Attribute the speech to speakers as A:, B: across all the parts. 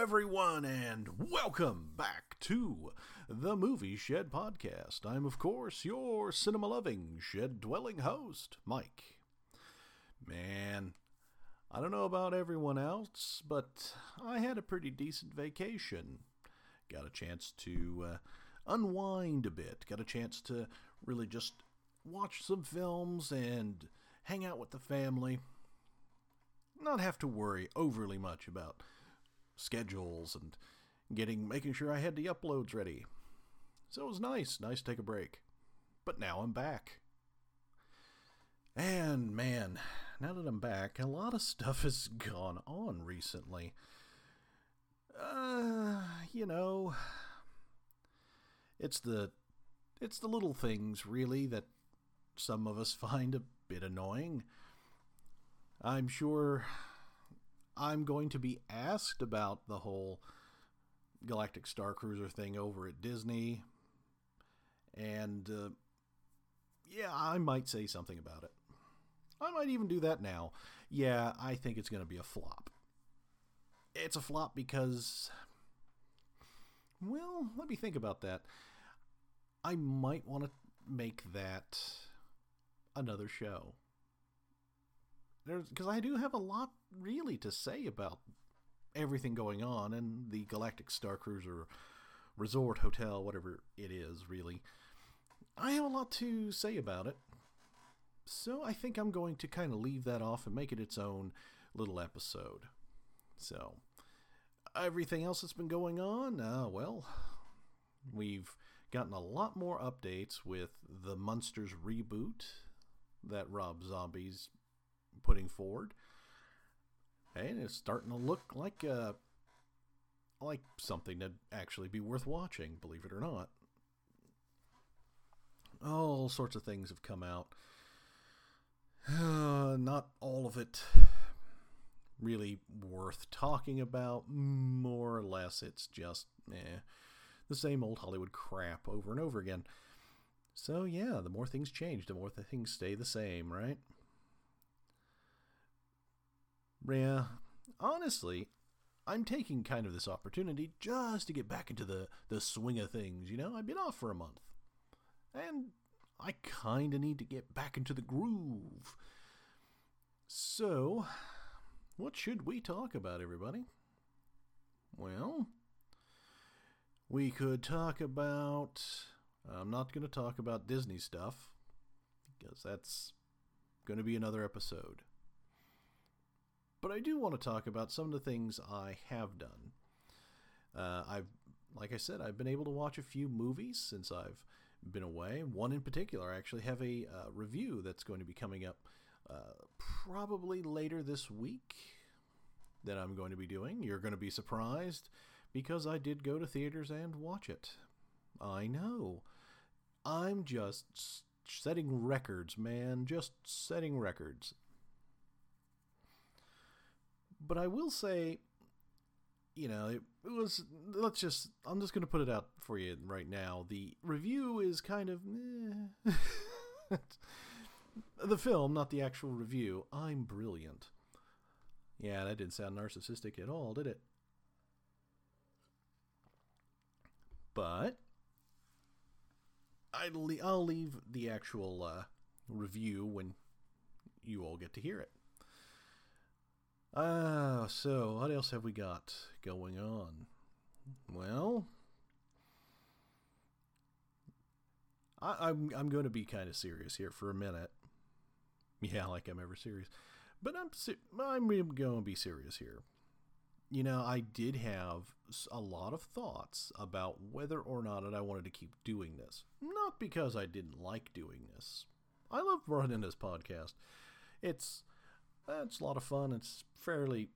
A: everyone, and welcome back to the Movie Shed Podcast. I'm, of course, your cinema loving, shed dwelling host, Mike. Man, I don't know about everyone else, but I had a pretty decent vacation. Got a chance to uh, unwind a bit, got a chance to really just watch some films and hang out with the family. Not have to worry overly much about schedules and getting making sure I had the uploads ready. So it was nice, nice to take a break. But now I'm back. And man, now that I'm back, a lot of stuff has gone on recently. Uh, you know, it's the it's the little things really that some of us find a bit annoying. I'm sure I'm going to be asked about the whole Galactic Star Cruiser thing over at Disney. And uh, yeah, I might say something about it. I might even do that now. Yeah, I think it's going to be a flop. It's a flop because. Well, let me think about that. I might want to make that another show because I do have a lot really to say about everything going on in the Galactic Star Cruiser resort hotel, whatever it is, really. I have a lot to say about it. So I think I'm going to kind of leave that off and make it its own little episode. So, everything else that's been going on, uh, well, we've gotten a lot more updates with the Munsters reboot that Rob Zombie's putting forward. And it's starting to look like uh, like something to actually be worth watching, believe it or not. All sorts of things have come out. Not all of it really worth talking about. More or less, it's just eh, the same old Hollywood crap over and over again. So, yeah, the more things change, the more the things stay the same, right? Yeah, honestly, I'm taking kind of this opportunity just to get back into the, the swing of things, you know? I've been off for a month. And I kind of need to get back into the groove. So, what should we talk about, everybody? Well, we could talk about. I'm not going to talk about Disney stuff, because that's going to be another episode. But I do want to talk about some of the things I have done. Uh, I've, like I said, I've been able to watch a few movies since I've been away. One in particular, I actually have a uh, review that's going to be coming up uh, probably later this week that I'm going to be doing. You're going to be surprised because I did go to theaters and watch it. I know. I'm just setting records, man. Just setting records. But I will say, you know, it, it was. Let's just. I'm just going to put it out for you right now. The review is kind of. Eh. the film, not the actual review. I'm brilliant. Yeah, that didn't sound narcissistic at all, did it? But I'll, I'll leave the actual uh, review when you all get to hear it. Ah, uh, so what else have we got going on? Well, I, am I'm, I'm going to be kind of serious here for a minute. Yeah, like I'm ever serious, but I'm I'm going to be serious here. You know, I did have a lot of thoughts about whether or not I wanted to keep doing this. Not because I didn't like doing this. I love running this podcast. It's it's a lot of fun. It's fairly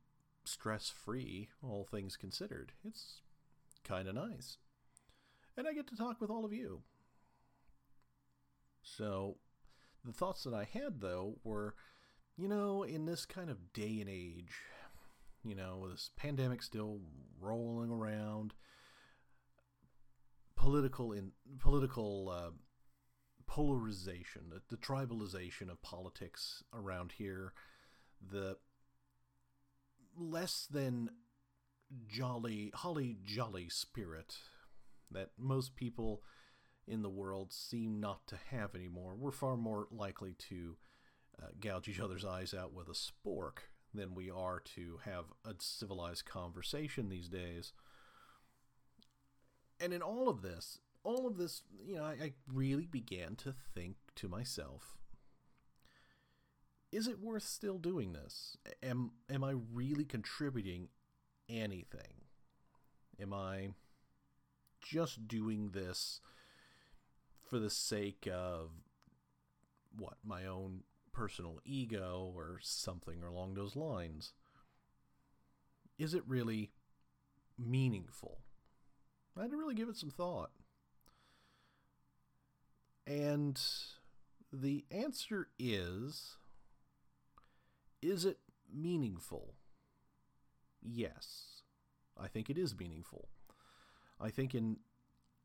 A: stress free, all things considered. It's kind of nice. And I get to talk with all of you. So, the thoughts that I had, though, were you know, in this kind of day and age, you know, with this pandemic still rolling around, political in political uh, polarization, the, the tribalization of politics around here the less than jolly, holly jolly spirit that most people in the world seem not to have anymore. We're far more likely to uh, gouge each other's eyes out with a spork than we are to have a civilized conversation these days. And in all of this, all of this, you know, I, I really began to think to myself, is it worth still doing this? Am am I really contributing anything? Am I just doing this for the sake of what my own personal ego or something along those lines? Is it really meaningful? I had to really give it some thought. And the answer is is it meaningful? Yes. I think it is meaningful. I think in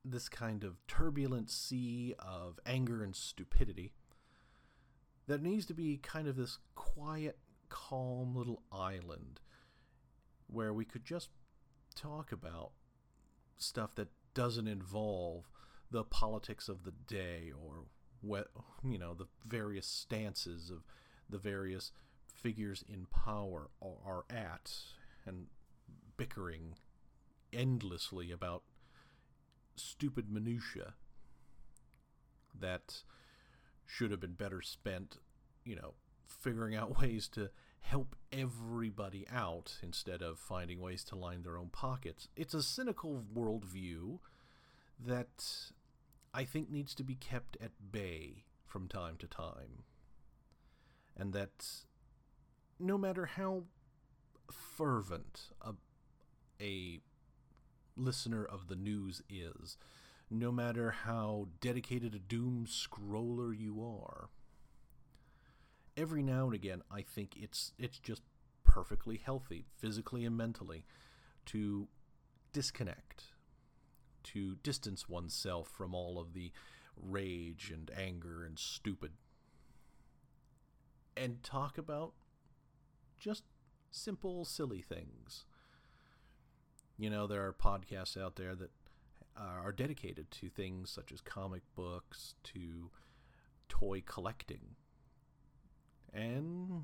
A: this kind of turbulent sea of anger and stupidity, there needs to be kind of this quiet, calm little island where we could just talk about stuff that doesn't involve the politics of the day or what you know the various stances of the various figures in power are at and bickering endlessly about stupid minutia that should have been better spent, you know, figuring out ways to help everybody out instead of finding ways to line their own pockets. It's a cynical worldview that I think needs to be kept at bay from time to time. And that no matter how fervent a, a listener of the news is, no matter how dedicated a doom scroller you are. Every now and again, I think it's it's just perfectly healthy, physically and mentally, to disconnect, to distance oneself from all of the rage and anger and stupid, and talk about just simple, silly things. You know, there are podcasts out there that are dedicated to things such as comic books, to toy collecting. And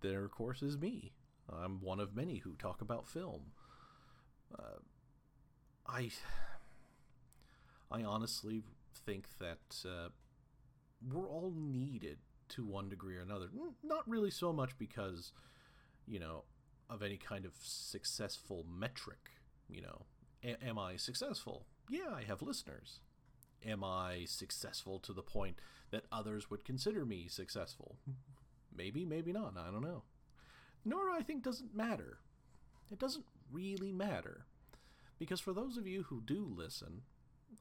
A: there, of course, is me. I'm one of many who talk about film. Uh, I, I honestly think that uh, we're all needed to one degree or another. Not really so much because, you know, of any kind of successful metric. You know, a- am I successful? Yeah, I have listeners. Am I successful to the point that others would consider me successful? Maybe, maybe not. I don't know. Nor I think doesn't matter. It doesn't really matter. Because for those of you who do listen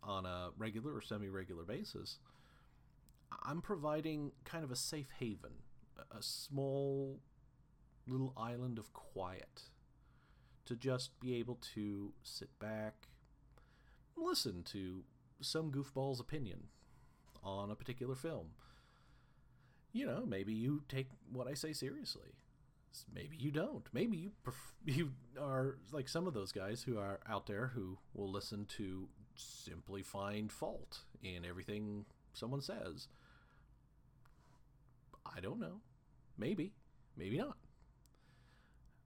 A: on a regular or semi regular basis, I'm providing kind of a safe haven, a small little island of quiet to just be able to sit back, listen to some goofball's opinion on a particular film. You know, maybe you take what I say seriously. Maybe you don't. Maybe you pref- you are like some of those guys who are out there who will listen to simply find fault in everything someone says. I don't know. Maybe. Maybe not.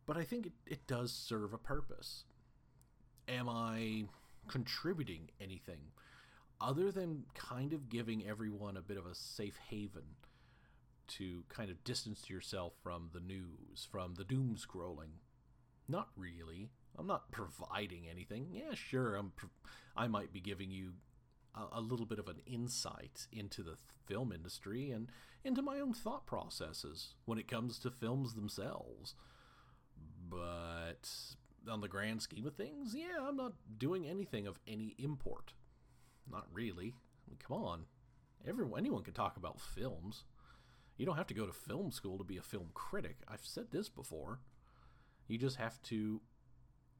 A: But I think it, it does serve a purpose. Am I contributing anything other than kind of giving everyone a bit of a safe haven to kind of distance yourself from the news, from the doom scrolling? Not really. I'm not providing anything. Yeah, sure, I'm I might be giving you a, a little bit of an insight into the film industry and into my own thought processes when it comes to films themselves. But on the grand scheme of things, yeah, I'm not doing anything of any import. Not really. I mean, come on. Everyone, anyone can talk about films. You don't have to go to film school to be a film critic. I've said this before. You just have to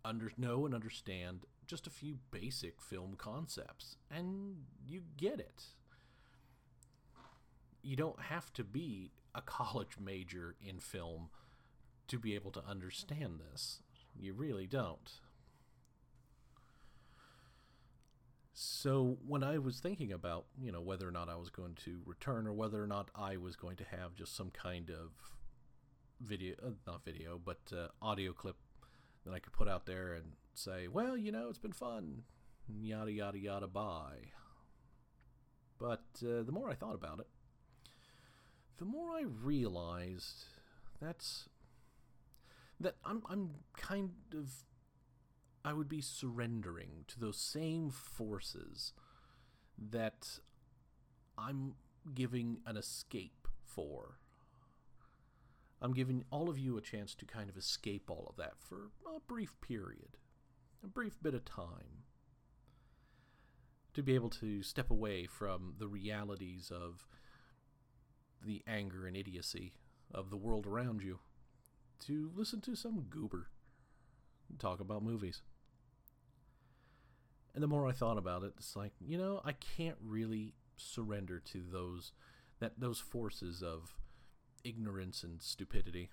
A: under know and understand just a few basic film concepts, and you get it. You don't have to be a college major in film to be able to understand this. You really don't. So when I was thinking about, you know, whether or not I was going to return or whether or not I was going to have just some kind of video, uh, not video, but uh, audio clip that I could put out there and say, well, you know, it's been fun, yada, yada, yada, bye. But uh, the more I thought about it, the more I realized that's that I'm I'm kind of I would be surrendering to those same forces that I'm giving an escape for. I'm giving all of you a chance to kind of escape all of that for a brief period, a brief bit of time. To be able to step away from the realities of the anger and idiocy of the world around you to listen to some goober talk about movies. And the more I thought about it, it's like, you know, I can't really surrender to those that those forces of ignorance and stupidity.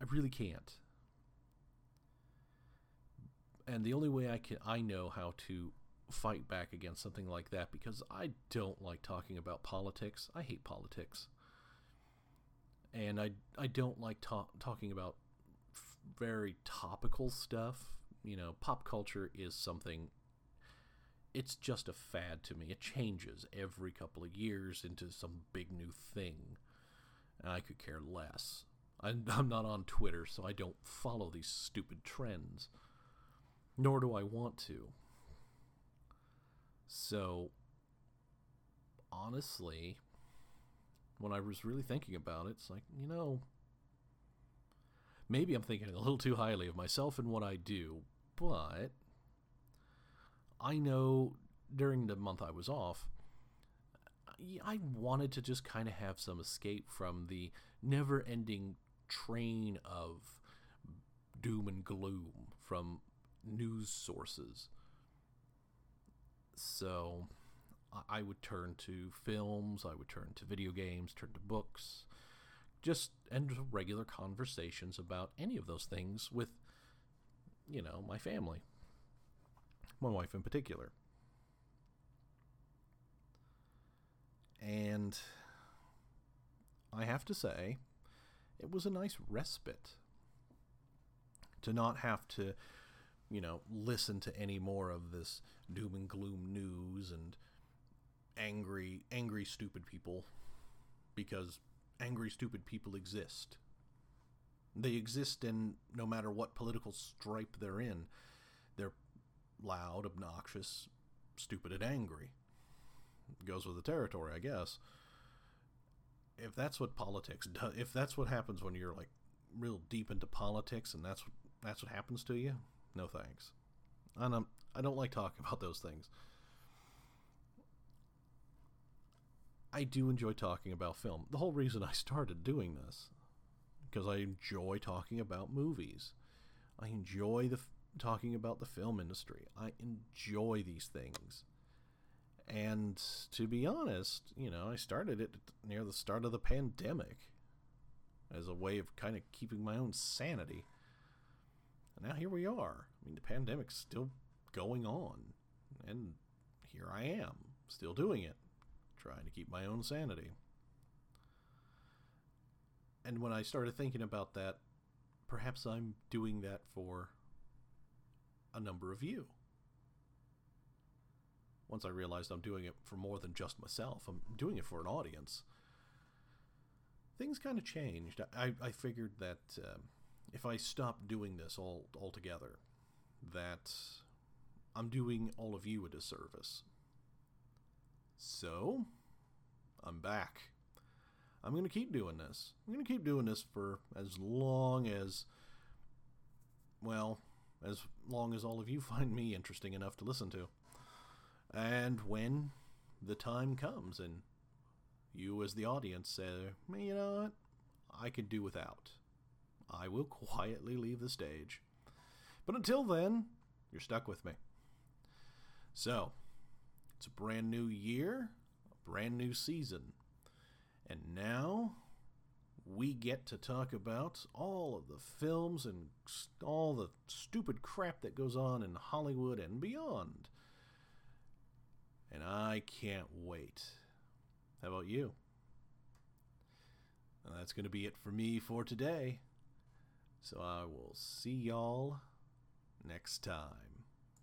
A: I really can't. And the only way I can I know how to fight back against something like that because I don't like talking about politics. I hate politics and I I don't like talk, talking about very topical stuff. You know, pop culture is something. It's just a fad to me. It changes every couple of years into some big new thing. And I could care less. I'm, I'm not on Twitter, so I don't follow these stupid trends. Nor do I want to. So, honestly, when I was really thinking about it, it's like, you know, maybe I'm thinking a little too highly of myself and what I do, but I know during the month I was off, I wanted to just kind of have some escape from the never ending train of doom and gloom from news sources. So I would turn to films, I would turn to video games, turn to books, just and regular conversations about any of those things with, you know, my family, my wife in particular. And I have to say, it was a nice respite to not have to, you know, listen to any more of this doom and gloom news and angry, angry, stupid people because angry, stupid people exist. They exist in no matter what political stripe they're in. They're loud, obnoxious, stupid, and angry. Goes with the territory, I guess. If that's what politics does, if that's what happens when you're like real deep into politics and that's that's what happens to you, no thanks. And I'm, I don't like talking about those things. I do enjoy talking about film. The whole reason I started doing this because I enjoy talking about movies. I enjoy the talking about the film industry. I enjoy these things. And to be honest, you know, I started it near the start of the pandemic as a way of kind of keeping my own sanity. And now here we are. I mean, the pandemic's still going on. And here I am, still doing it trying to keep my own sanity. And when I started thinking about that, perhaps I'm doing that for a number of you. Once I realized I'm doing it for more than just myself, I'm doing it for an audience. Things kind of changed. I, I figured that uh, if I stop doing this all altogether, that I'm doing all of you a disservice. So, I'm back. I'm going to keep doing this. I'm going to keep doing this for as long as, well, as long as all of you find me interesting enough to listen to. And when the time comes and you, as the audience, say, you know what, I could do without, I will quietly leave the stage. But until then, you're stuck with me. So, it's a brand new year, a brand new season. And now we get to talk about all of the films and all the stupid crap that goes on in Hollywood and beyond. And I can't wait. How about you? That's going to be it for me for today. So I will see y'all next time.